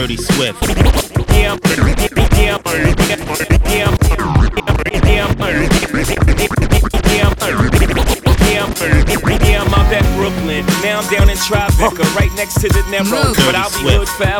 Dirty Swift. Now I'm down in Tribeca, right next to the Narrow. But I'll be hood forever.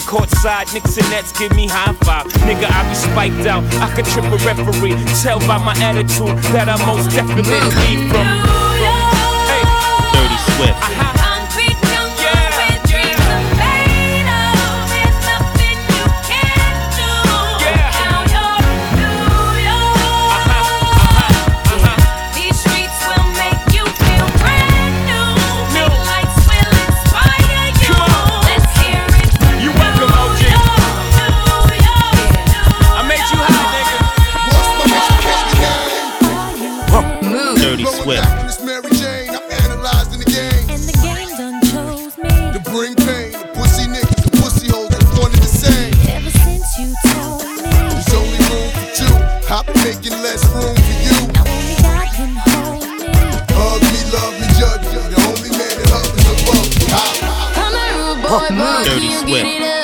courtside, Knicks and Nets give me high five. Nigga, I be spiked out, I could trip a referee. Tell by my attitude that I most definitely be from. Hey, Dirty Swift. dirty swift.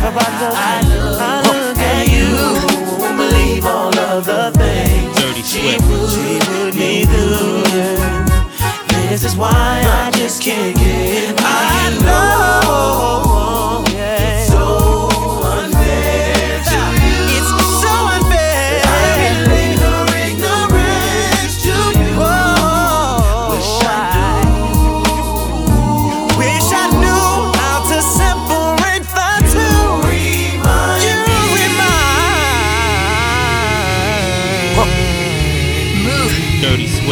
I look, I look at you. Won't believe all of the things Dirty she Swift. would, she would me do. This is why I just can't get. I know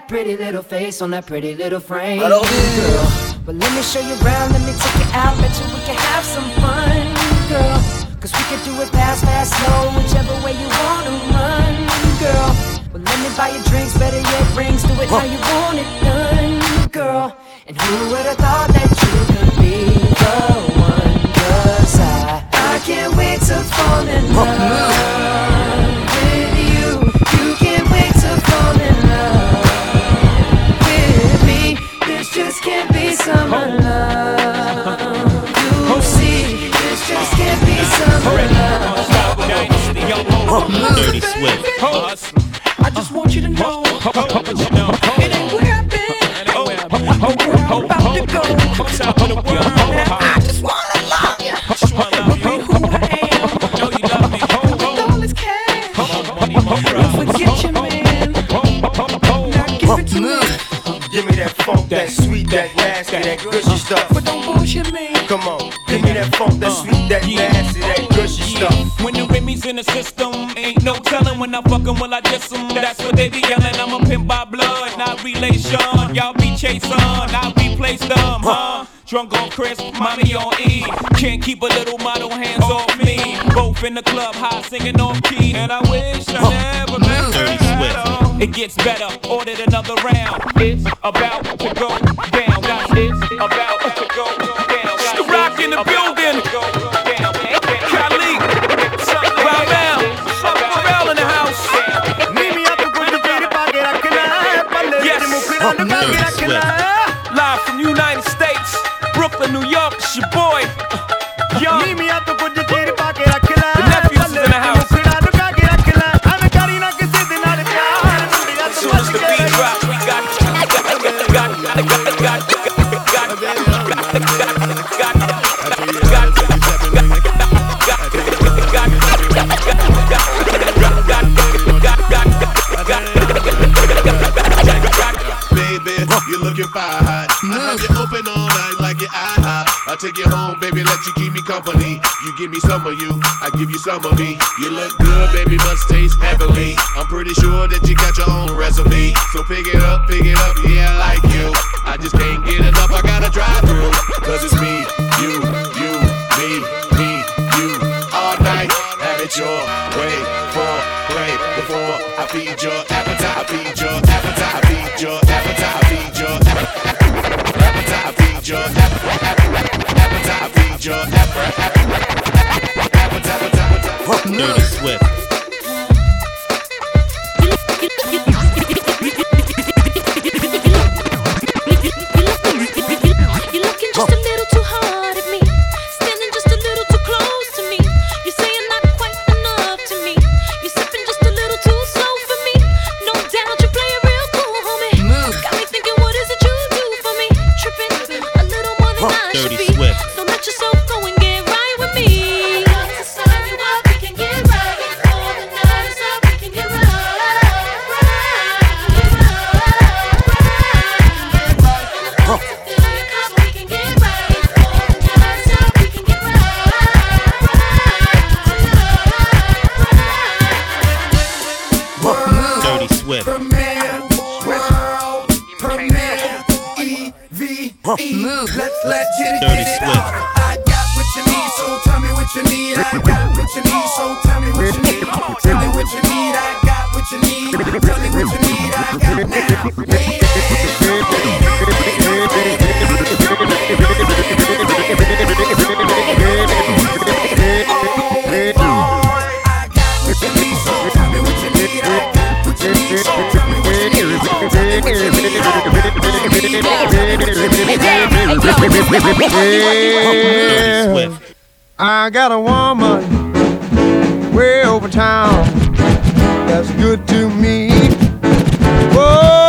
That pretty little face on that pretty little frame, girl. But let me show you around, let me take you out, bet you we can have some fun, girl. Cause we could do it fast, fast, slow, whichever way you wanna run, girl. Well, let me buy you drinks, better yet rings, do it how you want it done, girl. And who would have thought that you could be the one? Cause I, I can't wait to fall in love love. You see, this just can't be love. Dirty Swift. I just want you to know. It ain't where I've been. Where I'm about to go. That sweet, that nasty, that gushy uh, stuff. But don't bullshit me. Come on, give me that funk, that uh, sweet, that nasty, that gushy stuff. When the Remy's in the system, ain't no telling when I fuck 'em, will I diss 'em? That's what they be yelling. I'm a pimp by blood, not relation. Y'all be chasing, I replace them, huh? Drunk on Chris, mommy on E. Can't keep a little model hands oh, off me. Both in the club, high singing off key. And I wish I never It gets better, ordered another round. It's about to go give me some of you, I give you some of me. You look good, baby, must taste heavenly. I'm pretty sure that you got your own recipe. So pick it up, pick it up, yeah, like with. Premier World Move. Let's let Jitty Dirty get it Swift. I got what you need, so tell me what you need. I got what you need, so tell me what you need. Tell me what you need. I got what you need. Tell me what you need. I got now. Yeah. I got a woman way over town that's good to me. Whoa.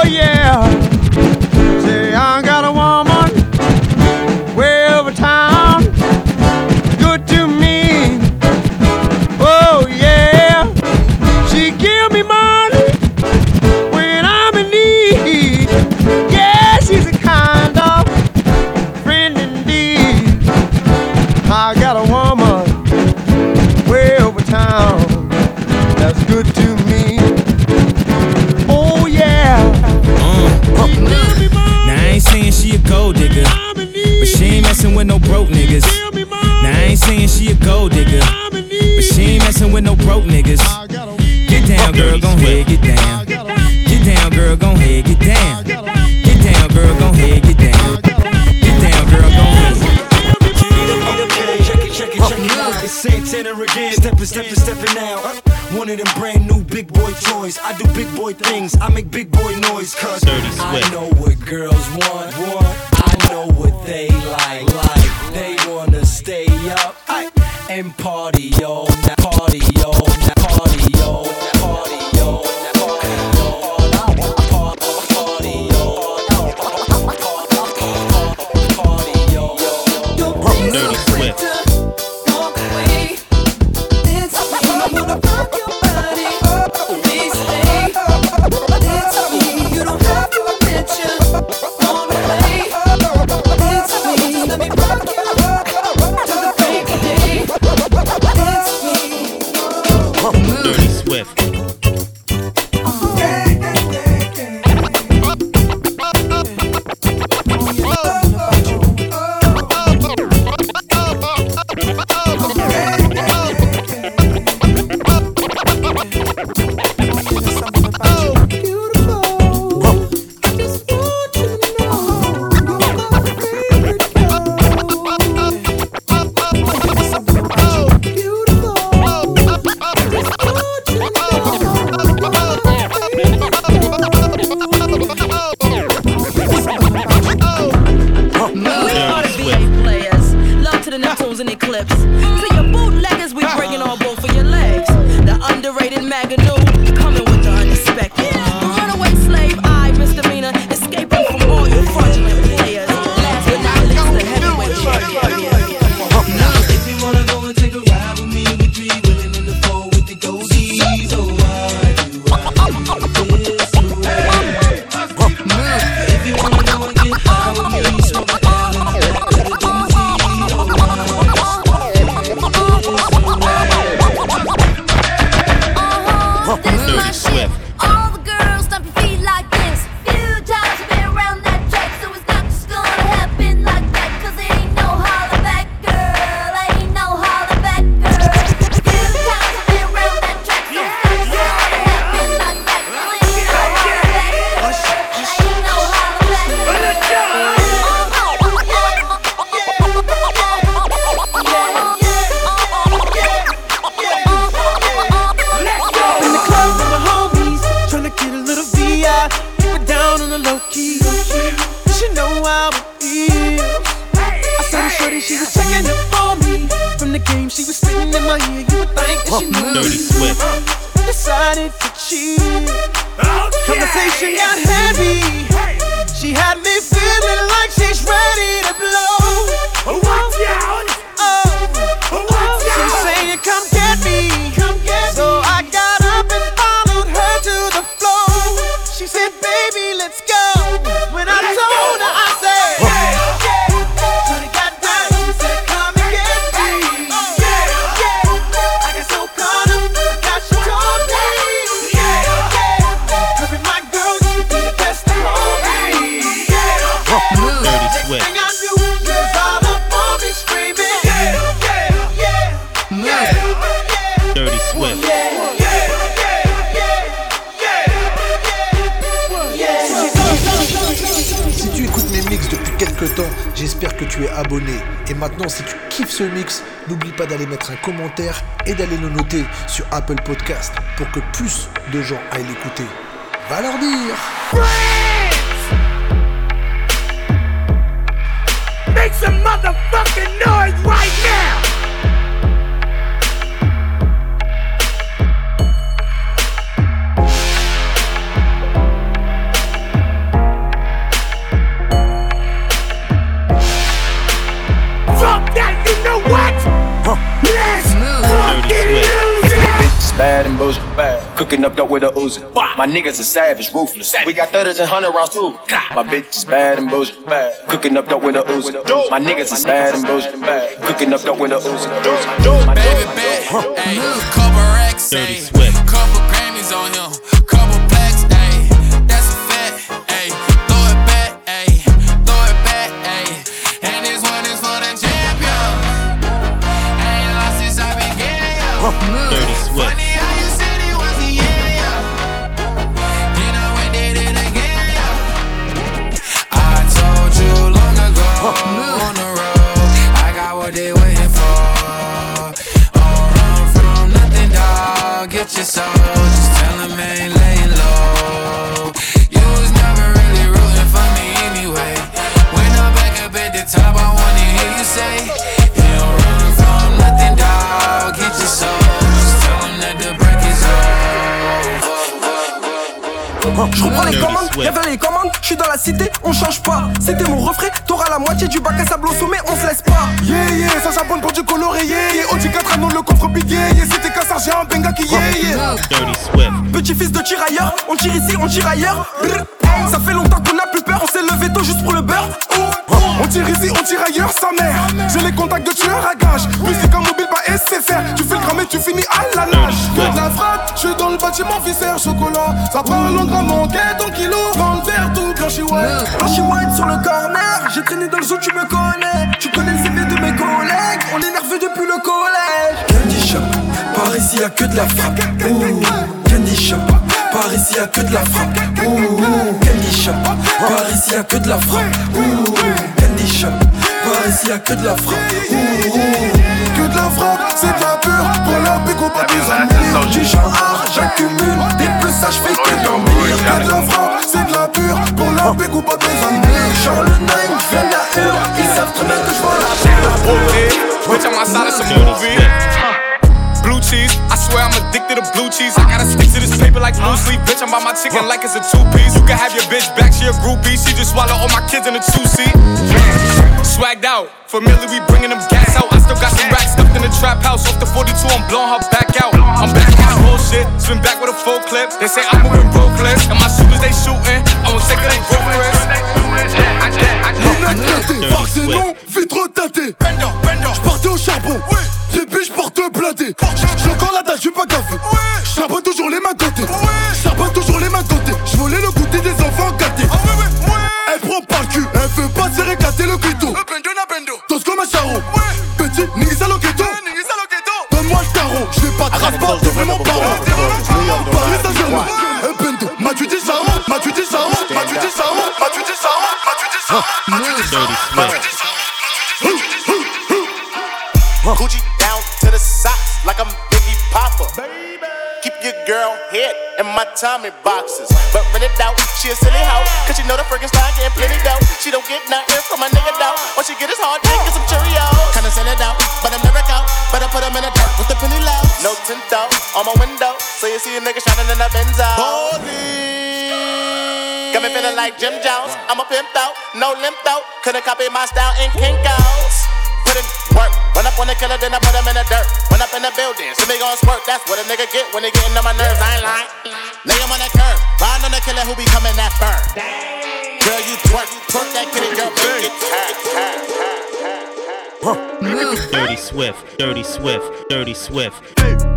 with no broke niggas. Now I ain't saying she a gold digger, but she ain't messing with no broke niggas. Get down, girl, gon' head, get down. Get down, girl, gon' head, get down. Get down, girl, gon' head, get down. Get down, girl, gon' head. It's Santana again, Stepping, stepping, stepping out. One of them brand new big boy toys. I do big boy things, I make big boy noise, cuz I know what girls want. party. Apple Podcast pour que plus de gens aillent l'écouter. Va leur dire Make some motherfucking noise right now! Cooking up dope with a Uzi. My niggas are savage, ruthless. We got thudders and hundred rounds too. My bitch is bad and bullshit. Cooking up dope with a Uzi. My niggas is bad and bullshit. Cooking up dope with a Uzi. My Baby bet, ayy, couple racks, Dirty ayy, Swift. couple cité, on change pas. C'était mon refrain, t'auras la moitié du bac à sable au sommet, on se laisse pas. Yeah, yeah, ça charbonne pour du coloré, yeah, yeah. Audi 4 anneaux, le coffre big, yeah, yeah. C'était qu'un sergent, un benga qui, yeah, yeah. Dirty Swift. Petit fils de tirailleur, on tire ici, on tire ailleurs. Brr. Ça fait longtemps qu'on a plus peur, on s'est levé tôt juste pour le beurre. On tire ici, on tire ailleurs, sa mère. J'ai les contacts de tueurs à gage. Musique en mobile, pas SFR. Tu fais le cramé, tu finis à la nage. Que de la frappe, je suis dans le bâtiment, viscère, chocolat. Ça parle en grammes, en kilo. Dans le verre, tout ouais. Blanchi white sur le corner, j'ai traîné dans le zoo, tu me connais. Tu connais le CV de mes collègues, on est nerveux depuis le collège. Candy shop, par ici y'a que de la frappe. Candy shop, par ici y'a que de la frappe. Candy shop, par ici y'a que de la frappe. Candy shop, par ici y'a que de la frappe. Que de la frappe, c'est de la pure. Pour la péco, pas des genre art, j'accumule des plus ça, j'fais que dormir. Que de la frappe, c'est de la pure. Pour la péco, pas des amis. Genre le 9, j'viens de la hure, ils savent très bien que j'vois la Bitch, I'm outside of some movie. Blue cheese, I swear I'm addicted to blue cheese. I gotta stick to this paper like blue sleep. Bitch, I'm by my chicken like it's a two piece. You can have your bitch back, she a groupie. She just swallow all my kids in a two seat. Swagged out, familiar, we bringing them gas out. I still got some racks stuffed in the trap house. Off the 42, I'm blowing her back out. I'm back on bullshit, back with a full clip. They say I'm moving and my shooters they shooting. They forcément, vitre teintée. J'partais au charbon, les biches porte blindées. J'ai encore la dalle, j'suis pas gaffé. J'charbonne toujours les mains côté. J'charbonne toujours les mains côté. J'volais le goûter des enfants gâtés. Elle prend par le cul, elle veut pas se réclater le clito. Tous comme un charron. Petit, nigga j'vais pas de t'es vraiment parent. Paris Saint-Germain, un bendo. M'as-tu dit charron, m'as-tu dit charron, m'as-tu dit charron, m'as-tu dit charron, m'as-tu dit charron, m'as-tu dit charron, m'as-tu dit charron. Gucci girl head in my Tommy boxes. But rent it out, she a silly hoe. Cause she know the friggin' style getting plenty dough. She don't get nothing from my nigga though. All she get is hard dick and some Cheerios. Kinda send it out, but I'm never out. Better put 'em in the dirt with the penny low. No tint though, on my window. So you see a nigga shining in the Benzo. Got me feeling like Jim Jones. I'm a pimp though, no limp though. Couldn't copy my style in Kinkos. Put in work. Run up on the killer, then I put him in the dirt. Run up in the building, see me gon' squirt. That's what a nigga get when they getting on my nerves. I ain't lying. Lay him on the curb. Ride on the killer who be coming that fur. Girl, you twerk, twerk that kitty girl, make it turn, turn, Dirty Swift. Dirty Swift. Dirty Swift.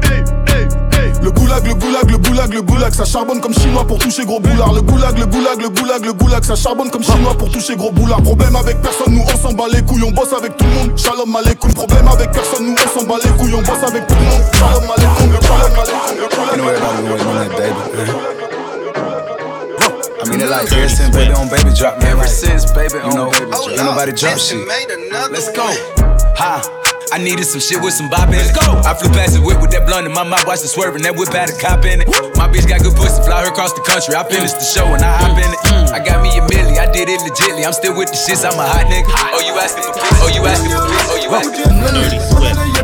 Le goulag, le goulag, le goulag, le goulag, ça charbonne comme chinois pour toucher gros boulard. Le goulag, le goulag, le goulag, le goulag, ça charbonne comme chinois pour toucher gros boulard. Problème avec personne, nous on s'en bat les couilles, on bosse avec tout le monde. Shalom alaikum. Problème avec personne, nous on s'en bat les couilles, on bosse avec tout le monde. Shalom alaikum, le You baby. I mean, a like ever baby on baby drop. Ever since baby on know, baby drop. Ain't. Let's go. I needed some shit with some bop in it. Let's go. I flew past the whip with that blunt in my mouth, watched it swerving. That whip had a cop in it. My bitch got good pussy, fly her across the country. I finished the show and I hop in it. I got me a milli, I did it legitly. I'm still with the shits, I'm a hot nigga. Oh, you asking for? Oh, you asking for? Oh, you asking for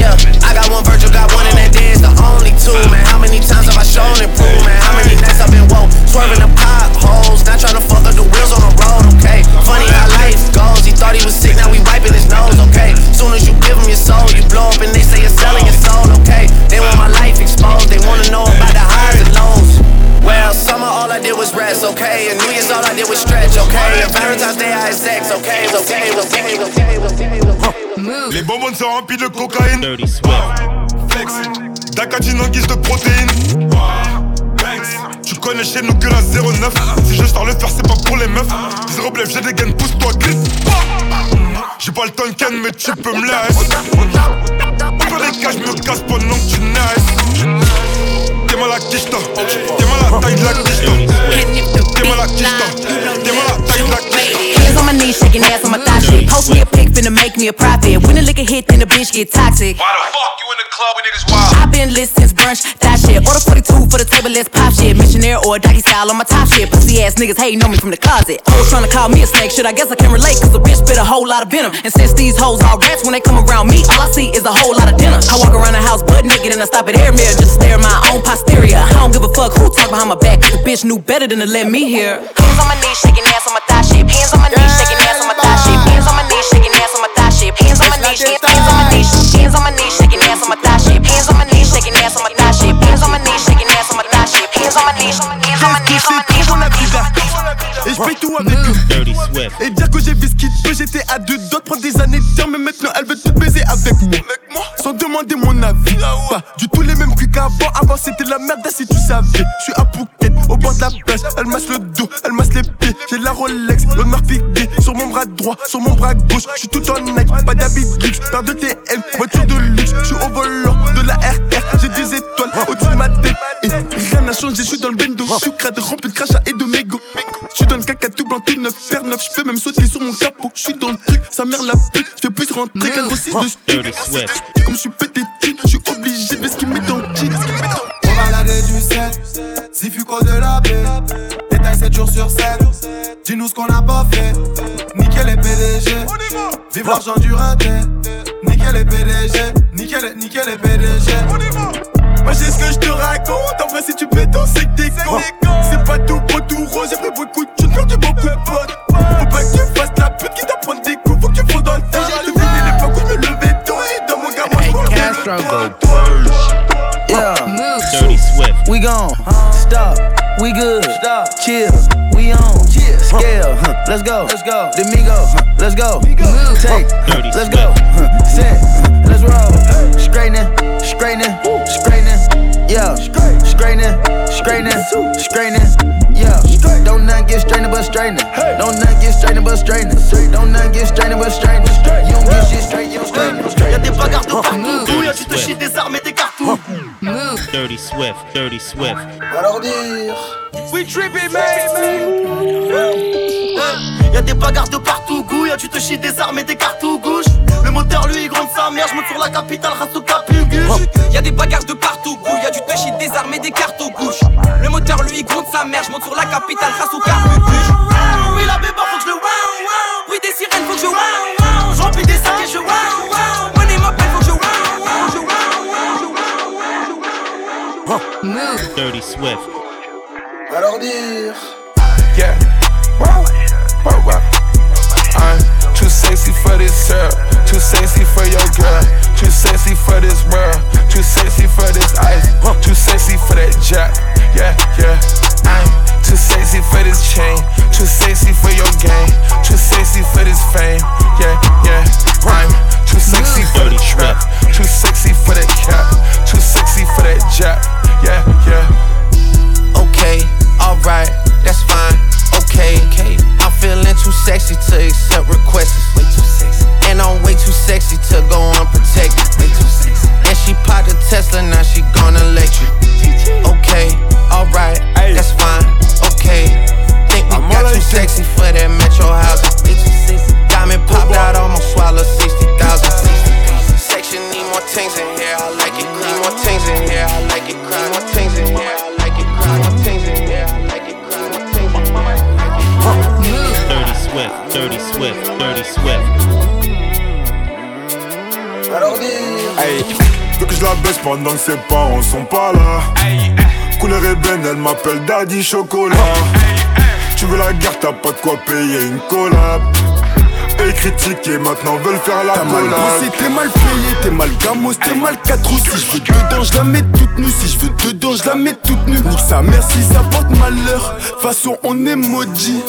Yeah, I got one Virgil, got one, and that day the only two. Man, how many times have I shown and proved? Man, how many nights I've been woke, swerving the potholes, not trying to fuck up the wheels on the road. Okay, funny how life goes. He thought he was sick, now we wiping his nose. Okay, soon as you give him your soul, you blow up and they say you're selling your soul. Okay, they want my life exposed, they wanna know about the highs and lows. Well, summer all I did was rest, okay? And New Year's all I did was stretch, okay? And Valentine's Day I had sex, okay? Okay, okay, okay, okay, okay. Les bonbons sont remplis de cocaïne. Dirty Swift. Flex. Dacatine en guise de protéines. Tu connais chez nous que la 09. Si je sors le faire, c'est pas pour les meufs. Zéro blef, j'ai des gains, pousse-toi, glisse. J'ai pas le Tonken, mais tu peux me laisser. Au pire des cas, je me casse pendant que tu naisses. Démon la kista, démon la taille de la la la taille de la Hands on my knees, shaking ass on my thigh shit. Post me a pic, finna make me a profit. When the liquor hit, then the bitch get toxic. Why the fuck you in the club when niggas wild? I've been lit since brunch, that shit. Order 42 for the table, let's pop shit. Missionaire or doggy style on my top shit. Pussy ass niggas hating on me from the closet. Hoes trying to call me a snake, shit. I guess I can relate, cause a bitch spit a whole lot of venom. And since these hoes all rats, when they come around me, all I see is a whole lot of dinner. I walk around the house butt naked and I stop at hair mirror just to stare at my own posterior. I don't give a fuck who talk behind my back, cause the bitch knew better than to let me hear. Hands on my knees, shaking ass on my thigh shit. Hands on my knees, shaking ass on my thigh shit. Hands on my knees, shaking ass on my thigh shit. Hands on my knees, hands on my knees, hands on my knees, shaking ass on my thigh shit. Hands on my knees, shaking ass on my thigh shit. Hands on my knees, shaking ass on my thigh shit. Hands on my knees, hands on my knees, on my knees, on my knees. Et je paye tout avec eux. Et dire que j'ai vu ce qu'il peut J'étais à deux prendre des années de Mais maintenant elle veut tout baiser avec moi Sans demander mon avis Pas du qu'avant Avant c'était la merde si tu savais. Je suis à Phuket au bord de la plage. Elle masse le dos, elle masse les pieds. J'ai la Rolex, l'honneur piqué Sur mon bras droit, sur mon bras gauche. Je suis tout en Nike, pas d'habit de luxe. Paire de TM, voiture de luxe. Je suis au volant de la RR J'ai des étoiles au-dessus de ma tête. Et rien n'a changé, je suis dans le bendo. Je suis crade, rempli de crachat et de mégots. Je le caca tout blanc, tout neuf, faire neuf. Je peux même sauter sur mon capot. Je suis dans le truc, ça mère la pute Je fais plus rentrer qu'un gros 6 de Swift. Comme je suis pété de je suis 7, Zifuco de la baie. Détail 7 jours sur 7. Dis-nous ce qu'on a pas fait. Nickel les PDG. Vive l'argent du raté. Nickel les PDG. Nickel, les- nickel les PDG. Moi j'ai ce que je te raconte En vrai si tu pétons c'est que t'es con C'est pas tout beau tout rose J'ai pris beaucoup de thunes, perdu beaucoup de potes Faut pas que tu fasses la pute qui t'apprend des coups Faut que tu fondes dans le tas J'ai deviné l'époque où je me levais tôt Et dans mon gamin je. Dirty Swift. We gone. We good. Stop. Chill. We on. Scale. Huh. Let's go. Let's go. Domingo. Huh. Let's go. Take. Huh. Let's go. Huh. Set. Let's roll. Straightening. Straightening. Straightening. Yeah. Straightening. Straightening. Straightening. Yeah. Don't not get straightening but straightening. Don't not get straightening but straightening. Don't not get straightening but straightening. You don't get shit straight. You don't straighten. Y'a des bagarres de partout Bouillon, tu te chies des armes et des cartouches Dirty Swift. Dirty Swift. Alors dire. We tripping, Y'a des bagarres de partout, gouille, tu te chies des armes et des cartouches. Le moteur lui il gronde sa mère, je monte sur la capitale, race au capugus. Y'a des bagarres de partout, y'a du touchy, des armes et des cartes aux gauche. Le moteur lui gronde sa mère, je monte sur la capitale, grâce au. Oui, la béba, faut que je le wow, wow. Oui, des sirènes, faut que je wow, wow. Je remplis des sacs et je wow, wow. Money m'appelle, faut que je wow, wow. Je wow, Dirty Swift. Alors dire. Yeah. Wow. Wow, wow. Two, seven. sexy for this girl, too sexy for your girl, too sexy for this world, too sexy for this ice, too sexy for that jack. Pendant que ses parents sont pas là. Couleur ébène, elle m'appelle Daddy Chocolat. Tu veux la guerre, t'as pas de quoi payer une collab. Et critiquer, maintenant veulent faire la T'as mal collab. bossé, t'es mal payé, t'es mal gamos, t'es mal 4 Si je veux dedans, je la mets toute nue. Si je veux dedans, je la mets toute nue. Nique sa mère si ça porte malheur. Façon, on est maudit.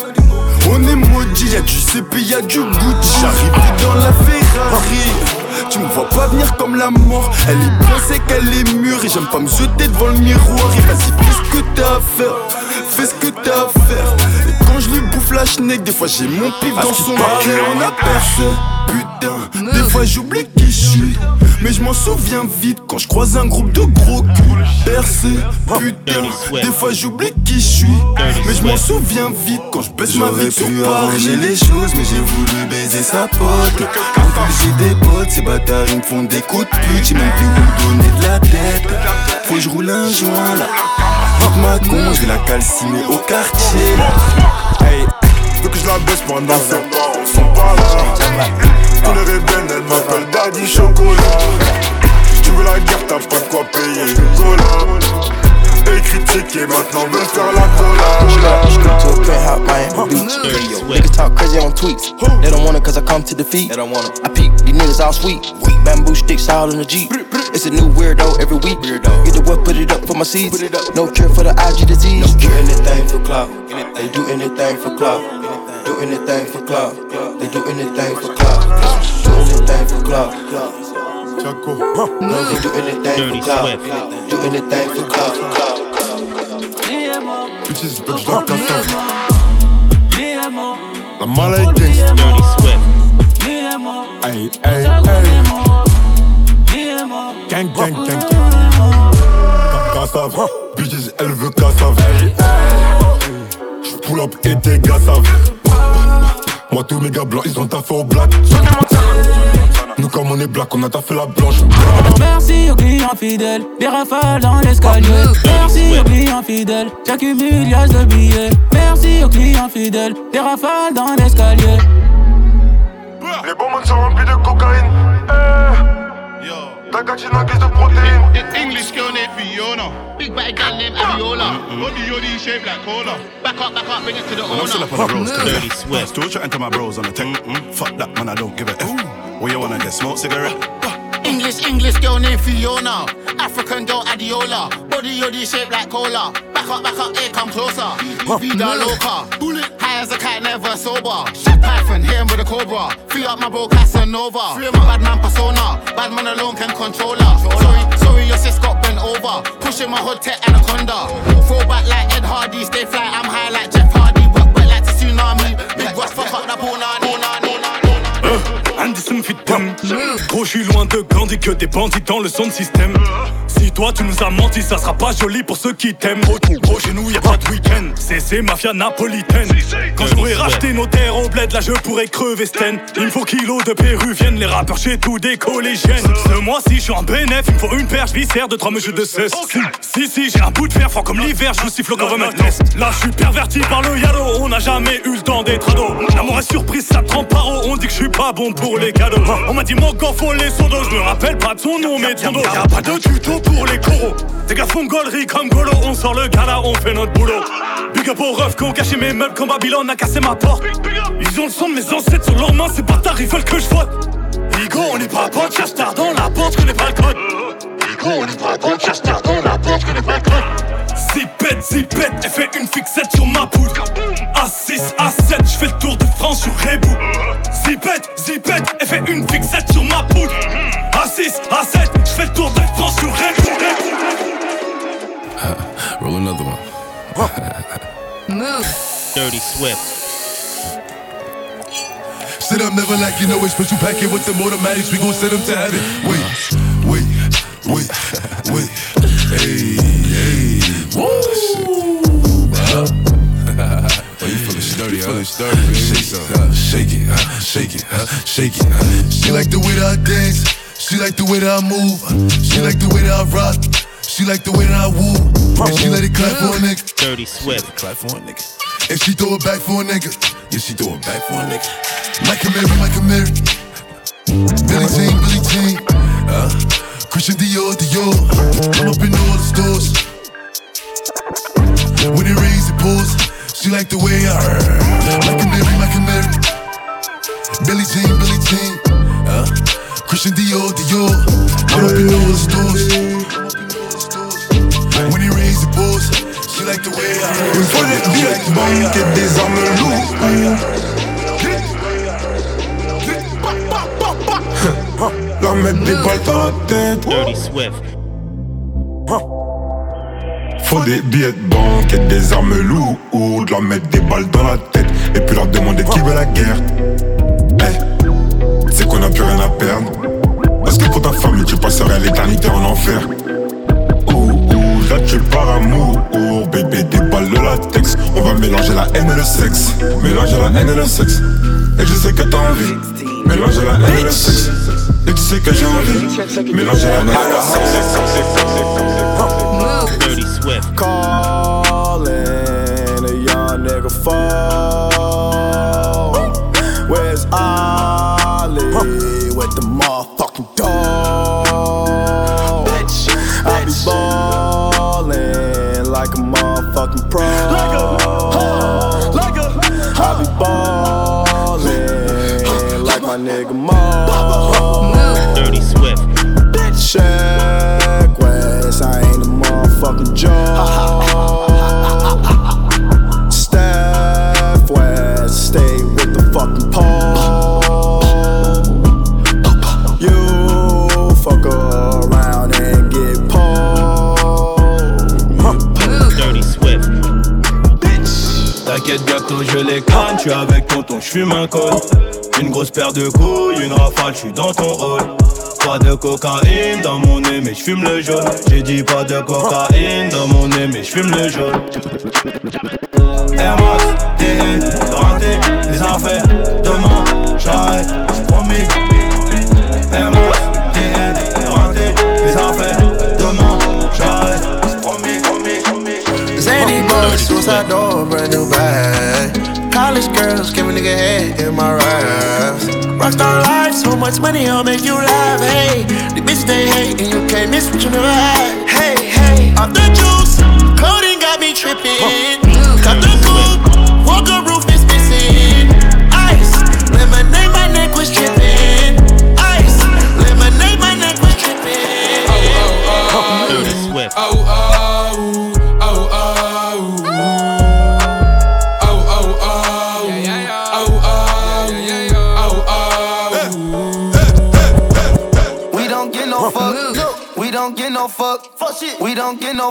On est maudit, y'a du CP, y'a du Gucci. J'arrive dans la Ferrari. Tu me vois pas venir comme la mort. Elle est bien, c'est qu'elle est mûre. Et j'aime pas me jeter devant le miroir. Et vas-y, fais ce que t'as à faire. Fais ce que t'as à faire. Et quand je lui bouffe la schneck, des fois j'ai mon pif dans son cul. On a percé. Putain, des fois j'oublie qui je suis. Mais je m'en souviens vite quand je croise un groupe de gros culs. Percé, putain, des fois j'oublie qui je suis. Mais je m'en souviens vite quand je baisse ma vie sur arranger les choses, mais j'ai voulu baiser sa pote. Quand j'ai des potes, ces bâtards ils me font des coups de pute. J'ai même plus où donner de la tête. Faut que je roule un joint là. Fuck ma con, je vais la calciner au quartier. Hey, veux que je la baisse pendant que ses parents sont pas là. Couleur ébène, elle m'appelle Daddy Chocolat. Tu veux la guerre, t'as pas de quoi payer une collab. Et maintenant veulent faire la collab. Straight to a penthouse, Miami Beach. Niggas talk crazy on tweets. They don't want it cause I come to defeat. They don't want it. I peep, these niggas all sweet. Bamboo sticks all in the Jeep. It's a new weirdo every week. Get the what, put it up for my seeds. No cure for the IG disease. Do anything for clout. They do anything for clout. Do anything for clout. They do anything for clout. Do anything for clout. They do anything for clout. Do anything for clout. Bitches, veux que je la casse. La maladie Dirty Swift. Gang, gang, gang, gang. Bitches, elle veut cassave. J'pull up et tes gars savent. Tous mes gars blancs, ils ont taffé au black. Nous, comme on est black, on a taffé la blanche. Merci aux clients fidèles, des rafales dans l'escalier. Merci aux clients fidèles, j'accumule liasses de billets. Merci aux clients fidèles, des rafales dans l'escalier. Les bonbons sont remplis de cocaïne. Eh. Ta gatine en guise de protéines. English girl named Fiona. Big bad gal named Aviola. Body mm-hmm. yoddy shaped like cola. Back up, back up, bring it to the Man, I'm still up on the bros. Dirty Still chatting to my bros on the tech. Mm-hmm. Fuck that, man, I don't give a F. What you wanna get? Smoke cigarette? English, English girl named Fiona. African girl Adiola. Body yoddy shaped like cola. Back up, back up, here, come closer. Vida loca. High as a cat, never sober. Shit python, hit him with a cobra. Free up my bro Casanova. Free my bad man persona. Bad man alone can control her. Sorry, sorry, your sis got bent over. Pushing my hood tech anaconda. Throw back like Ed Hardy. Stay fly, I'm high like Jeff Hardy. But, but like a tsunami. Big Ross, fuck up that me fit. Gros, je suis loin de Gandhi que des bandits dans le son de système. Si toi tu nous as menti, ça sera pas joli pour ceux qui t'aiment. Gros, chez nous y a pas de week-end. C'est c'est mafia napolitaine. Quand je pourrais racheter nos terres au bled, là je pourrais crever Sten. Il me faut kilos de péruviennes, les rappeurs chez tout des collégiennes. Ce mois-ci, je suis en bénéf, il me faut une perche viscère de trois mesures de cesse. Si, si, j'ai un bout de fer fort comme l'hiver, je vous siffle government nest. Là, je suis perverti par le yalo, on n'a jamais eu le temps d'être ado. L'amour est surprise, ça trempe par eau, on dit que je suis pas bon pour les cadeaux. On m'a dit mon corps faut les sodos, je me rappelle pas de son nom, mais de son dos. Y'a pas de tuto pour les coraux. Tes gars font gaulerie comme Golo, on sort le gala, on fait notre boulot. Big up aux refs qui ont caché mes meubles quand Babylone a cassé ma porte. Ils ont le sang de mes ancêtres sur leurs mains, c'est bâtards, ils veulent que je vote. Ligo, on n'est pas potes, cherche tard dans la porte, je connais pas le code. Ligo, on cherche dans la je connais pas le code. Zipette, zipette, elle fait une fixette sur ma poule. A6, A7, je fais le tour de France sur Rebou. Zipette, zipette, elle fait une fixette sur ma poule. A6, A7, je fais le tour de France sur Rebou. Roll another one. Move. Dirty Swift. Sit up, never like you know it. Special packet with the automatics. We gon' send them to heaven. Wait, wait, wait, wait. Hey, hey. Woo! Oh, you feeling sturdy, you feeling sturdy, baby. Shake, uh, shake it, uh, shake it, uh, shake it. uh. She like the way that I dance. She like the way that I move. She like the way that I rock. She like the way that I woo. And she let it clap for a nigga. Dirty Swift. Clap for a nigga. And she throw it back for a nigga. Yeah, she throw it back for a nigga. Michael Mary, Michael Mary. Billy Jean, Billy Jean. Uh, Christian Dior, Dior. I'm up in all the stores. When it rains, it pours. She like the way I Michael Mary, Michael Mary. Billy Jean, Billy Jean. Uh, Christian Dior, Dior. I'm up in all the stores. When it rains, it pours. She like the way I Il faut des billets banque et des armes lourdes. Mettre des balles dans la tête. Dirty Swift. Faut des billets de banque et des armes lourdes. Leur mettre des balles dans la tête. Et puis leur demander qui veut la guerre. Eh, c'est qu'on a plus rien à perdre. Parce que pour ta famille, tu passerais l'éternité en enfer. Là tu par amour. Ouh, bébé, des balles de latex. On va mélanger la haine et le sexe. Mélanger la haine et le sexe. Et je sais que t'as envie. Mélanger la haine et le sexe. Et tu sais que j'ai envie. Mélanger la haine et le sexe. Dirty Swift. Calling a young nigga phone. Where's Ollie with the motherfucking j'fume un col. Une grosse paire de couilles, une rafale, j'suis dans ton rôle. Pas de cocaïne dans mon nez, mais j'fume le jaune. J'ai dit pas de cocaïne dans mon nez, mais j'fume le jaune. Air Max, TN, les affaires. Demain, j'arrête, j'promis. Air Max, TN, les affaires. Demain, j'arrête, j'promis, promis, promis. Zany bucks, suicide much money, I'll make you laugh. Hey, the bitch they hate, and you can't miss what you never had. Hey, hey, off the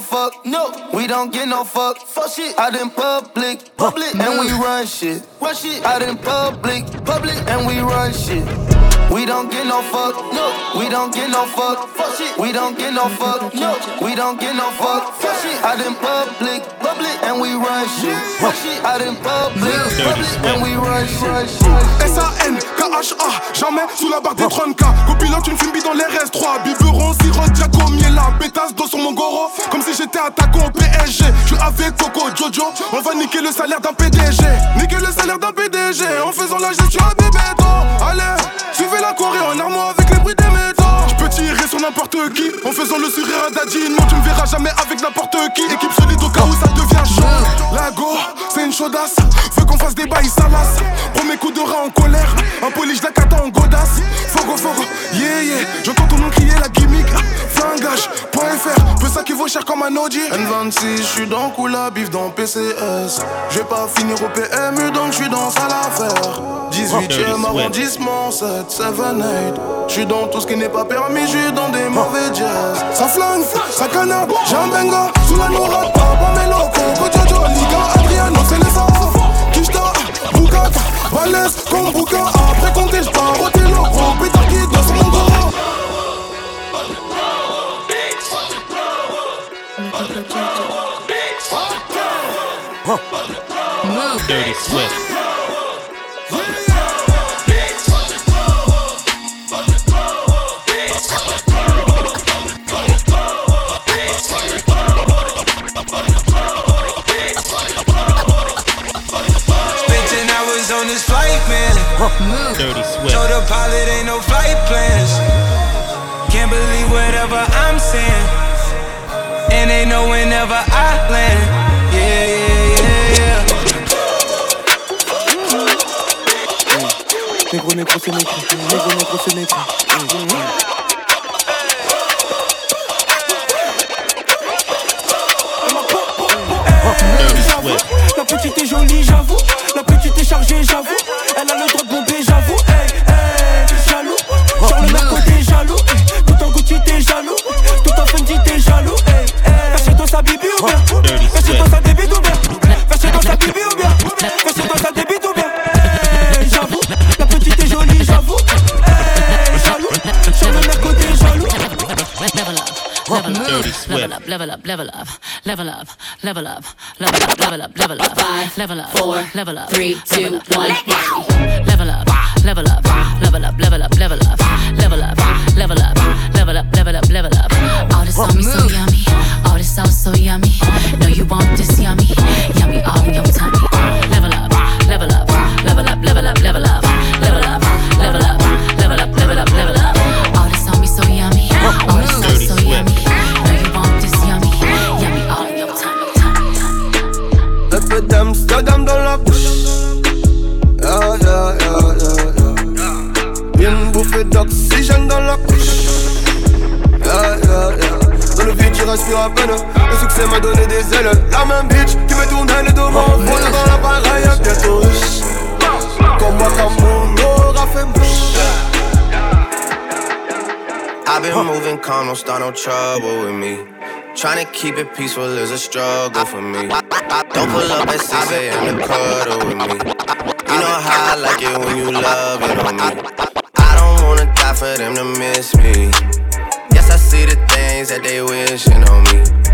no fuck. No. We don't get no fuck. Shit. Out in public. Public. And we run shit. Run shit. Out in public. Public. And we run shit. We don't get no fuck. No. We don't get no fuck. Fuck shit. We don't get no fuck. No. We don't get no fuck. Fuck shit. Out in public. Public. And we run shit. Fuck shit. Out in public. Public. And we run shit. S-A-N-K-H-A, jamais sous la barre des 30K. Copilote une fumée dans les RS3. Biberon, sirop, Giacomo, la pétasse dos sur mon goro. Comme si j'étais attaquant au PSG. Je suis avec Coco, Jojo. On va niquer le salaire d'un PDG. Niquer le salaire d'un PDG en faisant la gestion à bébéton. Allez, suivez la Corée en armoire sur n'importe qui en faisant le sourire à Daddy. Non, tu me verras jamais avec n'importe qui. Équipe solide au cas où ça devient chaud. La go, c'est une chaudasse. Veux qu'on fasse des bails, ça lasse. Premier coup de rat en colère. Un polish, la cata en godasse. Fogo, fogo, yeah, yeah. J'entends tout le monde crier la gimmick. Flingage.fr, peu ça qui vaut cher comme un OG. N26, je suis dans Kula, bif dans PCS. Je vais pas finir au PMU, donc je suis dans ça l'affaire. 18ème arrondissement, 7, 7, 8. Je suis dans tout ce qui n'est pas permis, je des mauvais. Ça flingue, ça canard, j'ai un benga. Sous la nourriture, pas mes locaux. Jojo, Liga, Adriano, c'est les enfants. Kishta, Bukata, Valès, fenêtre, négro, négro, fenêtre. Level up, level up, level up, level up, level up, level up, level up, level up, five, level up, four, level up, three, two, one, level up, level up, level up, level up, level up, level up, level up, level up, level up, level up. All this on me so yummy, all this sauce so yummy. Know you want this yummy, yummy all in Le succès m'a donné des ailes. La même bitch qui me le dos. Dans l'appareil. Bientôt riche. Comme moi, comme mon aura fait mouche. I've been moving calm, don't start no trouble with me. Trying to keep it peaceful is a struggle for me. Don't pull up at 6 a.m. to cuddle with me. You know how I like it when you love it on me. I don't wanna die for them to miss me. Yes, I see the things that they wishing on me.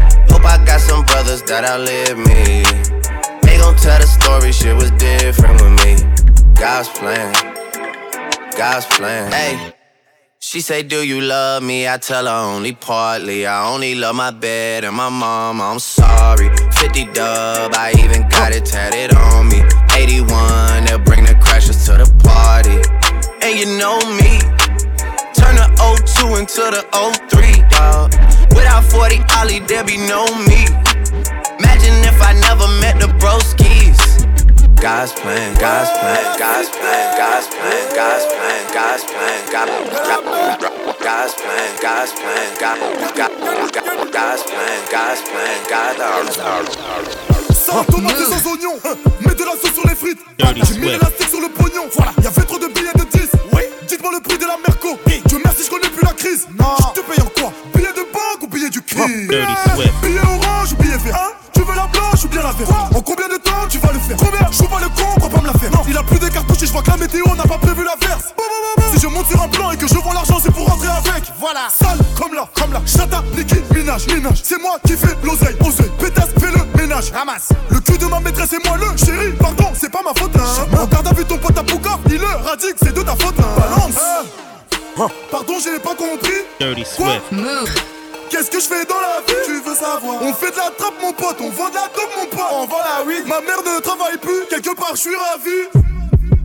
I got some brothers that outlive me. They gon' tell the story, shit was different with me. God's plan, God's plan. Hey. She say, Do you love me? I tell her only partly. I only love my bed and my mom. I'm sorry. 50 dub, I even got it tatted on me. 81, they'll bring the crashers to the party. And you know me. Turn the 02 into the 03, dawg. Without 40 Ollie, there be no me. Imagine if I never met the broskies. God's plan, God's plan, God's plan, God's plan, God's plan, God's plan, God- God- God's plan, God's plan, God- God- God- God's plan, God's plan, God- Sans tomate et sans oignon, mets de la sauce sur les frites. J'ai mis l'élastique sur le pognon. Voilà, y'avait trop de billets de 10. Oui, dites-moi le prix de la Merco. Je connais plus la crise. Non, je te paye en quoi Billet de banque ou billet du crime. Billet orange ou billet vert Hein Tu veux la blanche ou bien la verte? En combien de temps tu vas le faire? Combien? Je pas le con, crois pas me la faire. Non, il a plus de cartouches et je vois que la météo n'a pas prévu la verse. Si je monte sur un plan et que je vends l'argent, c'est pour rentrer avec. Voilà, sale comme là, comme là. Chata, liquide, minage, minage. C'est moi qui fais l'oseille, oseille. Pétasse, fais le ménage. Ramasse. Le cul de ma maîtresse et moi le chéri. Pardon, c'est pas ma faute. Hein. En garde à vue ton pote à Pouka, il le radique, c'est de ta faute. Hein. Balance. Hein. Pardon, j'ai pas compris. Dirty Swift. Qu'est-ce que je fais dans la vie? Tu veux savoir. On fait de la trappe mon pote, on vend de la dope mon pote. On vend la weed, ma mère ne travaille plus Quelque part je suis ravi.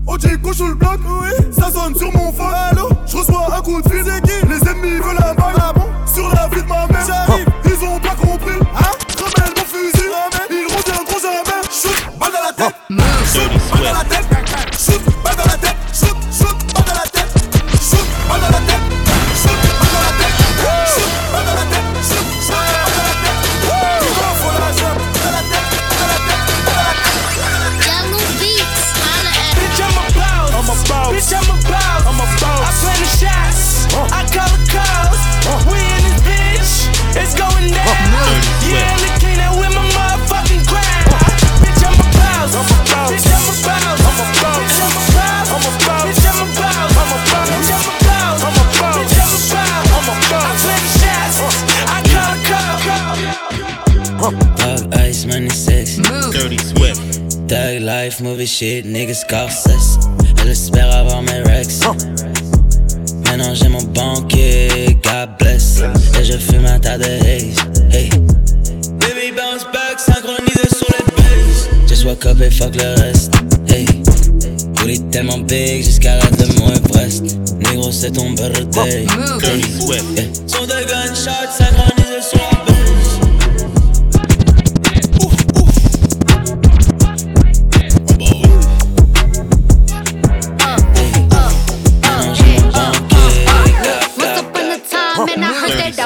OJ sous le bloc, oui. Ça sonne sur mon phone, allô? Je reçois un coup de fil, qui? Les ennemis veulent la balle, ah bon? Sur la vie de ma mère. J'arrive, ils ont pas compris. Hein? Ramène mon fusil, ils reviendront jamais. Shoot, balle dans la tête. Shoot, balle dans la tête. Life, movie shit, niggas Scorsese. Elle espère avoir mes rex. Maintenant j'ai mon banquier, God bless. Et je fume un tas de haze. Hey. Baby bounce back, synchronisé sur les bases. Just walk up et fuck le reste. Hey. Booty tellement big jusqu'à la de mon Everest. Négro, c'est ton birthday. Dirty Swift. Yeah. Son de gunshot synchronisé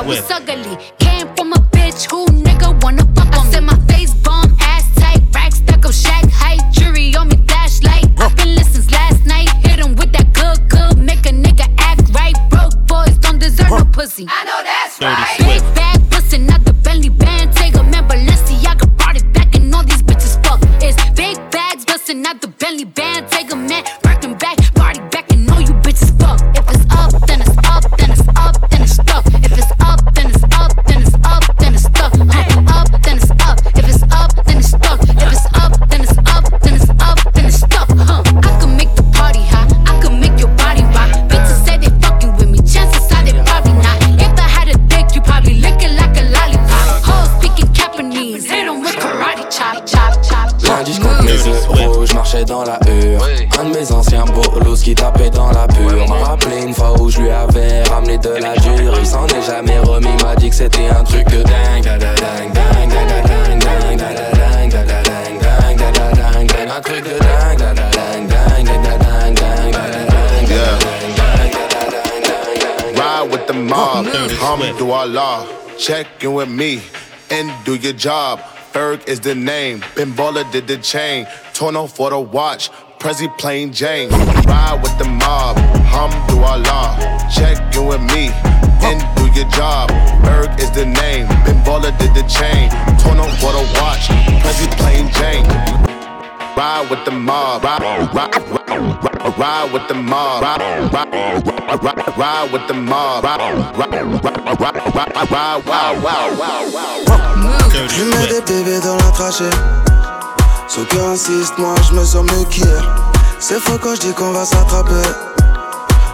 with. Check in with me and do your job. Ferg is the name. Ben Baller did the chain. Torno for the watch. Prezi plain Jane. Ride with the mob, Hamdu Allah. Check in with me and do your job. Berg is the Ride with the mob. Ride, ride, ride, ride with the mob. Ride, ride, ride, ride, ride with the mob. Ride, ride, ride, ride, ride, ride, wow, wow, wow, wow. Je mets des bébés dans la trachée. Ceux qui insistent, moi je me sens mieux qu'hier. C'est faux quand je dis qu'on va s'attraper.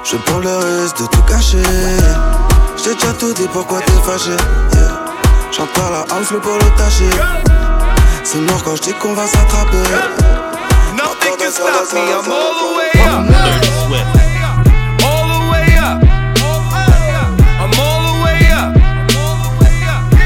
Je prends le risque de tout cacher. J'ai déjà tout dit, pourquoi t'es fâché? Yeah. Par la house, le pour le tâcher. C'est mort quand je dis qu'on va s'attraper. Nothing can stop me, I'm all the way up. All the way up. I'm all the way up.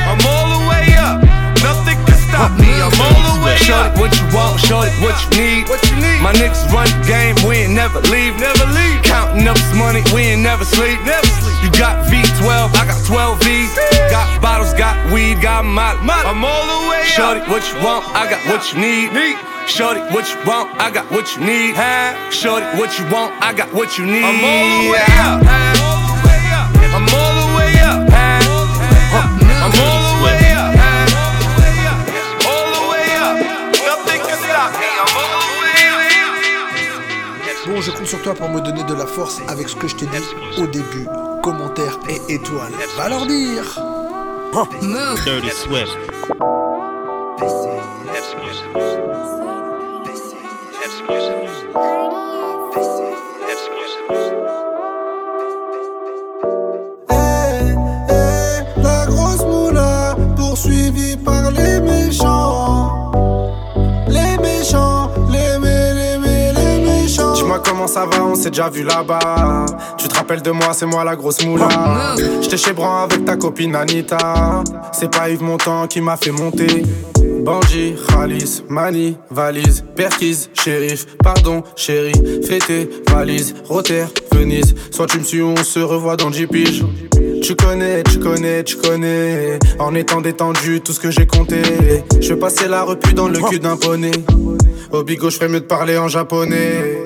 I'm all the way up. Nothing can stop me, I'm all the way up. Shorty, what you want, shorty, what you need. What you need? My niggas run the game, we ain't never leave. Never leave. Counting up this money, we ain't never sleep. Never sleep. You got V12, I got 12 V's. Got bottles, got weed, got molly. I'm all the way up. Shorty, what you want, I got what you need. Shorty, what you want, I got what you need. Shorty, what you want, I got what you need. I'm all the way up. I'm all the way up. I'm all the way up. All the way up. Nothing can stop me. I'm all the way up. Bon, je compte sur toi pour me donner de la force avec ce que je t'ai dit au début. Commentaires et étoiles. Va leur dire. Dirty Swift. Comment ça va, on s'est déjà vu là-bas. Tu te rappelles de moi, c'est moi la grosse moula. J'étais chez Bran avec ta copine Anita. C'est pas Yves Montand qui m'a fait monter. Bandit, Khalis, Mani, valise, Perquise, shérif, pardon, chéri, fêté, valise, Rotter, Venise. Soit tu me suis, on se revoit dans 10 piges. Tu connais, tu connais, tu connais. En étant détendu, tout ce que j'ai compté. Je vais passer la repu dans le cul d'un poney. Au bigot, je ferais mieux de parler en japonais.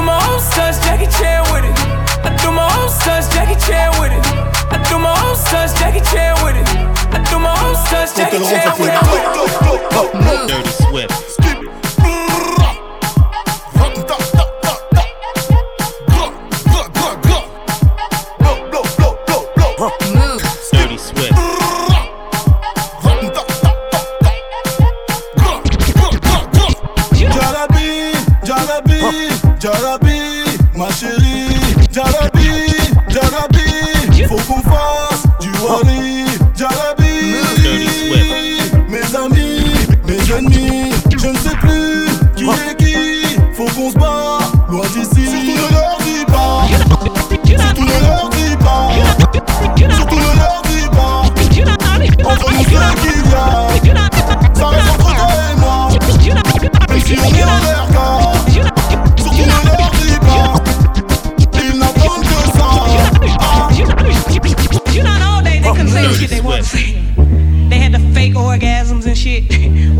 I do my own stunts, Jackie Chan with it. I do my own stunts, Jackie Chan with it. I do my own stunts, Jackie Chan with it. I do my own stunts, Jackie Chan with it. Dirty Swift. Dirty Swift. Jarabi, ma chérie, Jarabi, Jarabi, faut qu'on fasse du wari, Jarabi, mes amis, mes ennemis, je ne sais plus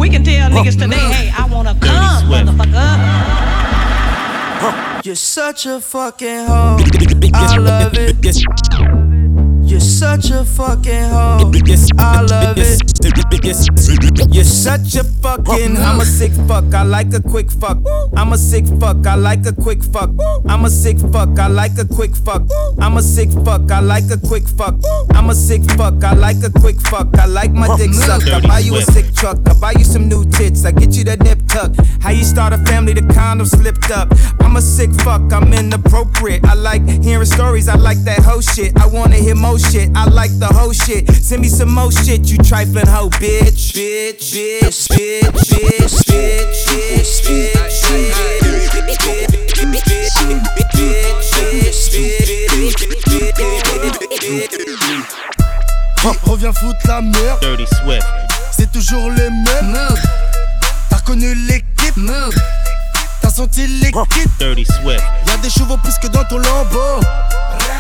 We can tell niggas today, hey, I wanna come, motherfucker. You're such a fucking hoe. I love it. You're such a fucking hoe. I love it. You're such a fucking. I'm a sick fuck. I like a quick fuck. I'm a sick fuck. I like a quick fuck. I'm a sick fuck. I like a quick fuck. I'm a sick fuck. I like a quick fuck. I'm a sick fuck. I like a quick fuck. I like my dick sucked. I buy you a sick truck. I buy you some new tits. I get you that nip tuck. How you start a family? The condom slipped up. I'm a sick fuck. I'm inappropriate. I like hearing stories. I like that whole shit. I wanna hear more shit. I like the whole shit. Send me some more shit. You trifling hoe, bitch. Bitch, bitch, bitch, bitch, bitch, bitch, Reviens foutre la merde. Dirty Swift. C'est toujours les mêmes. T'as reconnu l'équipe. T'as senti l'équipe. Dirty Swift. Y'a des chevaux plus que dans ton lambeau.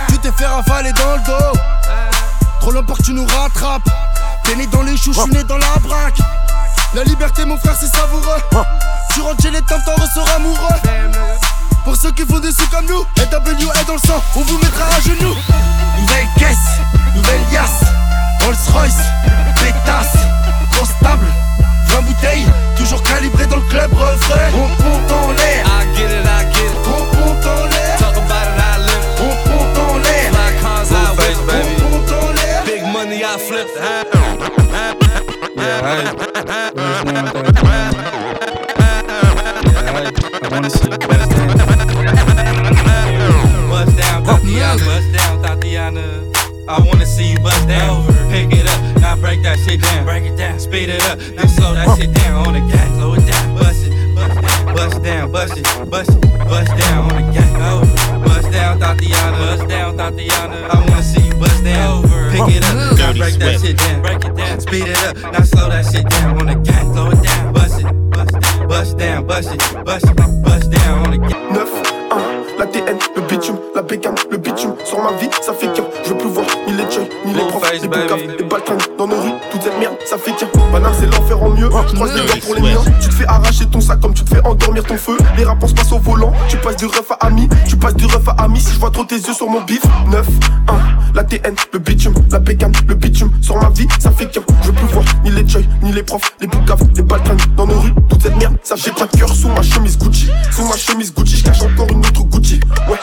Tu t'es fait ravaler dans le dos. Trop long pour que tu nous rattrapes. T'es né dans les choux, j'suis né dans la braque. La liberté, mon frère, c'est savoureux. Tu rentres chez les temps, t'en ressors amoureux. Pour ceux qui font des sous comme nous, LW est dans le sang, on vous mettra à genoux. Nouvelle caisse, nouvelle yasse, Rolls Royce, pétasse, grosse table, 20 bouteilles, toujours calibré dans le club refrain. On compte en l'air. I get it, I get it. On compte en l'air. Talk about it, I live it. On compte en l'air. Cars, I baby. On compte en l'air. Big money, I flip Yeah, I, I wanna see you bust down. Bust down, Tatiana. Bust down, Tatiana. I wanna see you bust down. Pick it up, now break that shit down. Break it down, speed it up, then slow that shit down on the gas. Slow it down, bust it, bust down, bust it, bust it, bust down on the gas. Bust down, Tatiana. Bust down, Tatiana. I wanna see you bust down. Pick it up, now Dirty break that shit down. Break it down, speed it up, now slow that shit down. On the gas. Slow it down, bust it, bust it, bust down, bust it, bust it, bust down. On the gas. 9, 1, la TN, le bitume, la bécane, le bitume. Sur ma vie, ça fait qu'un. Je veux plus voir ni les joy, ni les profs, les boucaves, les baltringues dans nos rues. Toute cette merde, ça fait qu'un. Banal, c'est l'enfer en mieux. Je croise les gars pour les miens. Tu te fais arracher ton sac comme tu te fais endormir ton feu. Les rapports passent au volant. Tu passes du ref à ami. Tu passes du ref à ami. Si je vois trop tes yeux sur mon bif. 9, 1, la TN, le bitume, la bécane, le bitume. Sur ma vie, ça fait qu'un. Je veux plus voir ni les joy, ni les profs, les boucaves, les baltringues dans nos rues. Toute cette merde, ça fait pas de cœur sous ma chemise Gucci. Sous ma chemise Gucci, je cache encore une autre Gucci. Ouais.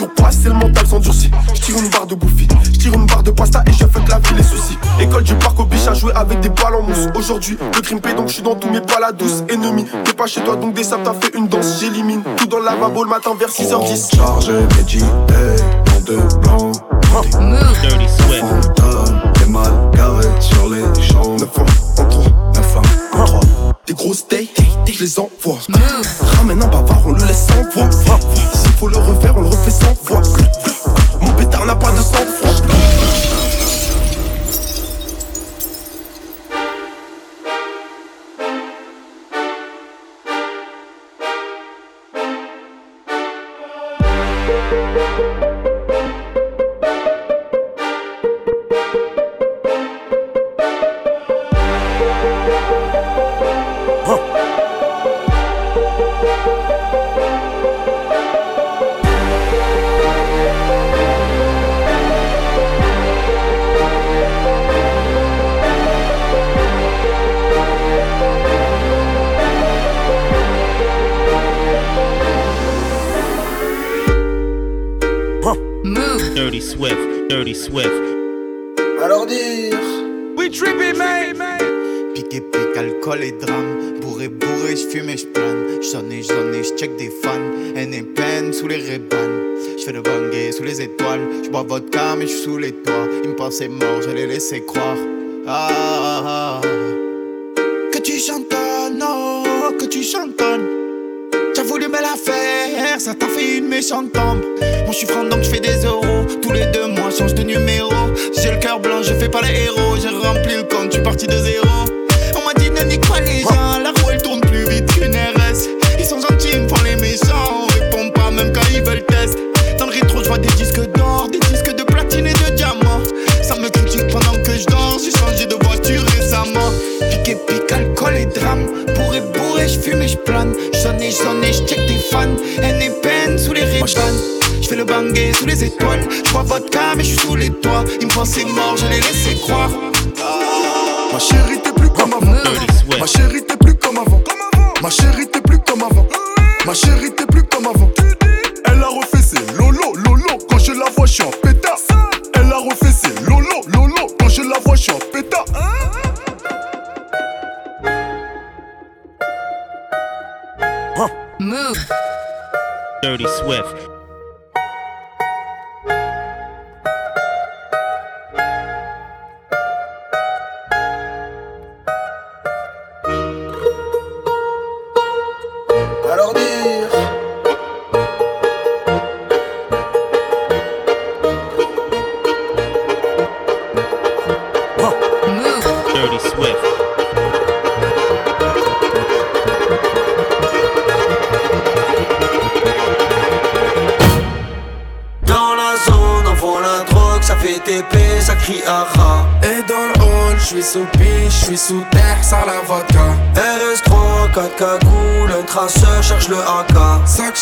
Jours passent et le mental s'endurcit. Je tire une barre de bouffi, je tire une barre de pasta et je fais que la vie les soucis. École du parc au biche à jouer avec des balles en mousse. Aujourd'hui, le crime paye donc je suis dans tous mes pas la douce. Ennemi, t'es pas chez toi donc des sables t'as fait une danse. J'élimine tout dans la lavabo le matin vers 6h10. Chargé, médité, dans deux blancs. Dirty. Fantôme, t'es mal garé sur les jambes. 9 ans en 3, 9 ans en 3. Des grosses dates, je les envoie. Ramène un bavard, on le laisse sans voix. Le bangé sous les étoiles. J'bois vodka, mais j'suis sous les toits. Ils me pensaient mort, je les laissais croire. Ma chérie, t'es plus comme avant. Ma chérie, t'es plus comme avant. Ma chérie, t'es plus comme avant. Ma chérie, t'es plus comme avant. Elle a refait ses lolo, lolo. Quand je la vois, je suis en pétard. Elle a refait ses lolo, lolo. Quand je la vois, je suis en pétard. Move. Dirty Swift.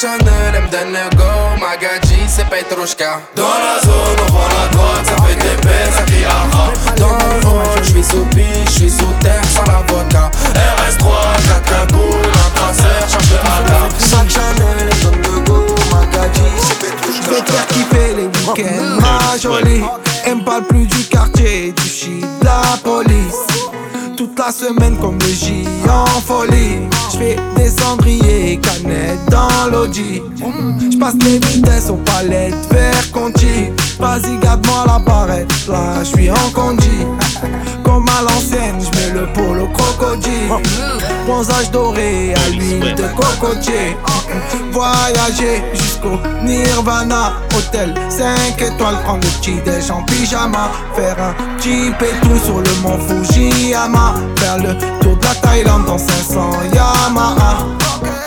Chanel, elle me donne le go, Magadji, c'est Petrushka. Dans la zone, on vend la drogue, ça fait TP, ça crie aha. Dans le hall, je suis sous piche, je suis sous terre, sans la vodka. RS3, 4 cagoules, un traceur cherche le AK. Sac Chanel, donne le go, Magadji, c'est Petrushka. Fais faire kiffer les week-ends, ma jolie. Elle me parle plus du quartier, La semaine comme le J en folie. J'fais des cendriers, canettes dans l'audi. J'passe les vitesses aux palettes, vers Conti. Vas-y, garde-moi la barrette, là j'suis en condi. Comme à l'ancienne, j'mets le polo crocodile. Bronzage doré à l'huile de cocotier. Voyager jusqu'au Nirvana, hôtel 5 étoiles, prendre le petit déj en pyjama. Faire un petit tout sur le mont Fujiyama. Faire le tour de la Thaïlande dans 500 Yamaha.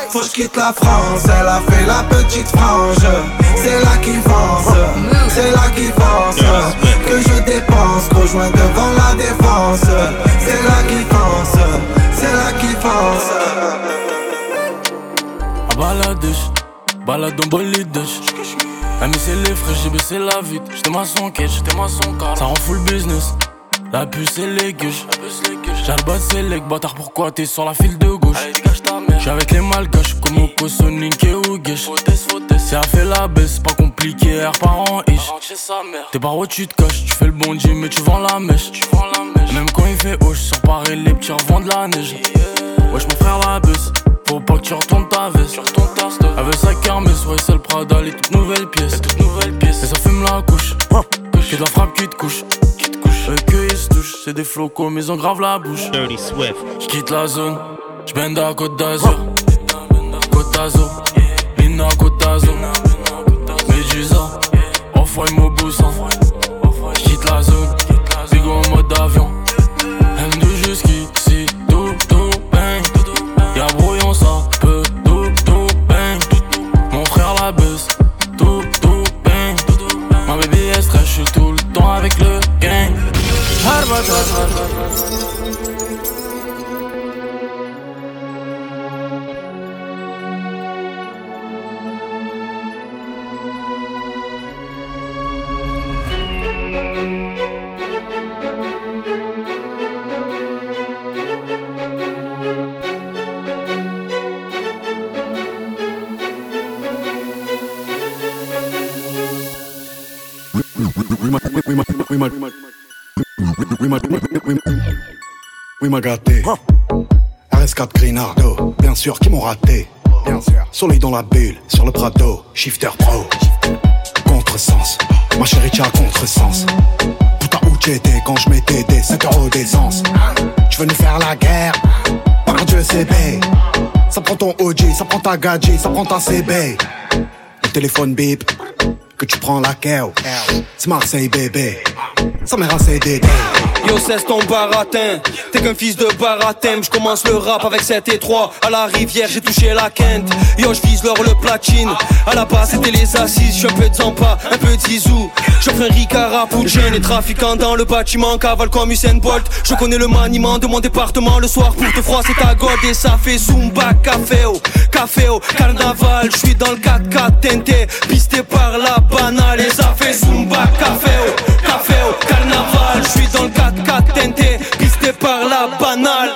faut que je quitte la France. Elle a fait la petite frange. C'est là qui pense, c'est là qui pense. Que je dépense, rejoins devant la défense. C'est là qui pense, c'est là qui pense. Balade en bolidèche. Elle mis c'est les frais, j'ai baissé la vitre. J'étais maçon quête, j'étais maçon car ça rend full business. La puce et les gueuches. J'ai le bas c'est les bâtard, pourquoi t'es sur la file de gauche? J'suis avec les malgaches, comme au Sonic et Ougesh. Si elle fait la baisse, pas compliqué, R par an ish. T'es par où tu te caches, tu fais le bon Dieu, mais tu vends la mèche. Et même quand il fait hoche, sur Paris, les petits revendent la neige. Wesh, mon frère la baisse, faut pas que tu retournes ta veste. Avec sa kermesse, ouais, c'est le Prada, les toutes nouvelles pièces. Et ça fume la couche, que de la frappe qui te couche. Eux que ils se touchent, c'est des flocos, mais ils ont grave la bouche. Dirty Swift. J'quitte la zone, j'bende à Côte d'Azur. Côte d'Azur, Lina Côte d'Azur. Medusa, off-white Mobusan. J'quitte la zone, bigo en mode avion. M2 jusqu'ici, gâté. RS4 Grinardo, bien sûr, qui m'ont raté. Bien sûr. Soleil dans la bulle, sur le Prado, shifter pro. Contresens, ma chérie, tu as contresens. Putain, où t'étais quand je mettais des 5 euros d'essence? Tu veux nous faire la guerre? Par Dieu, c'est B. Ça prend ton OG, ça prend ta gadget, ça prend ta CB. Le téléphone bip, que tu prends la KO. C'est Marseille, bébé. Ça m'est rassé des Yo cesse ton baratin. T'es qu'un fils de baratin. Je commence le rap avec 7 et 3 À la rivière j'ai touché la quinte. Yo je vise l'or le platine. À la base c'était les assises. Je suis un peu de zampa, un peu d'izou J'offre un ricard à Jeune et trafiquant dans le bâtiment. Cavale comme Usain Bolt. Je connais le maniement de mon département. Le soir pour te froisser ta gold Et ça fait Zumba Caféo oh. Caféo oh. Carnaval Je suis dans le 4-4 tenté Pisté par la banale Et ça fait Zumba Caféo oh. Caféo Carnaval Je suis dans le 4 carte Piste par la banale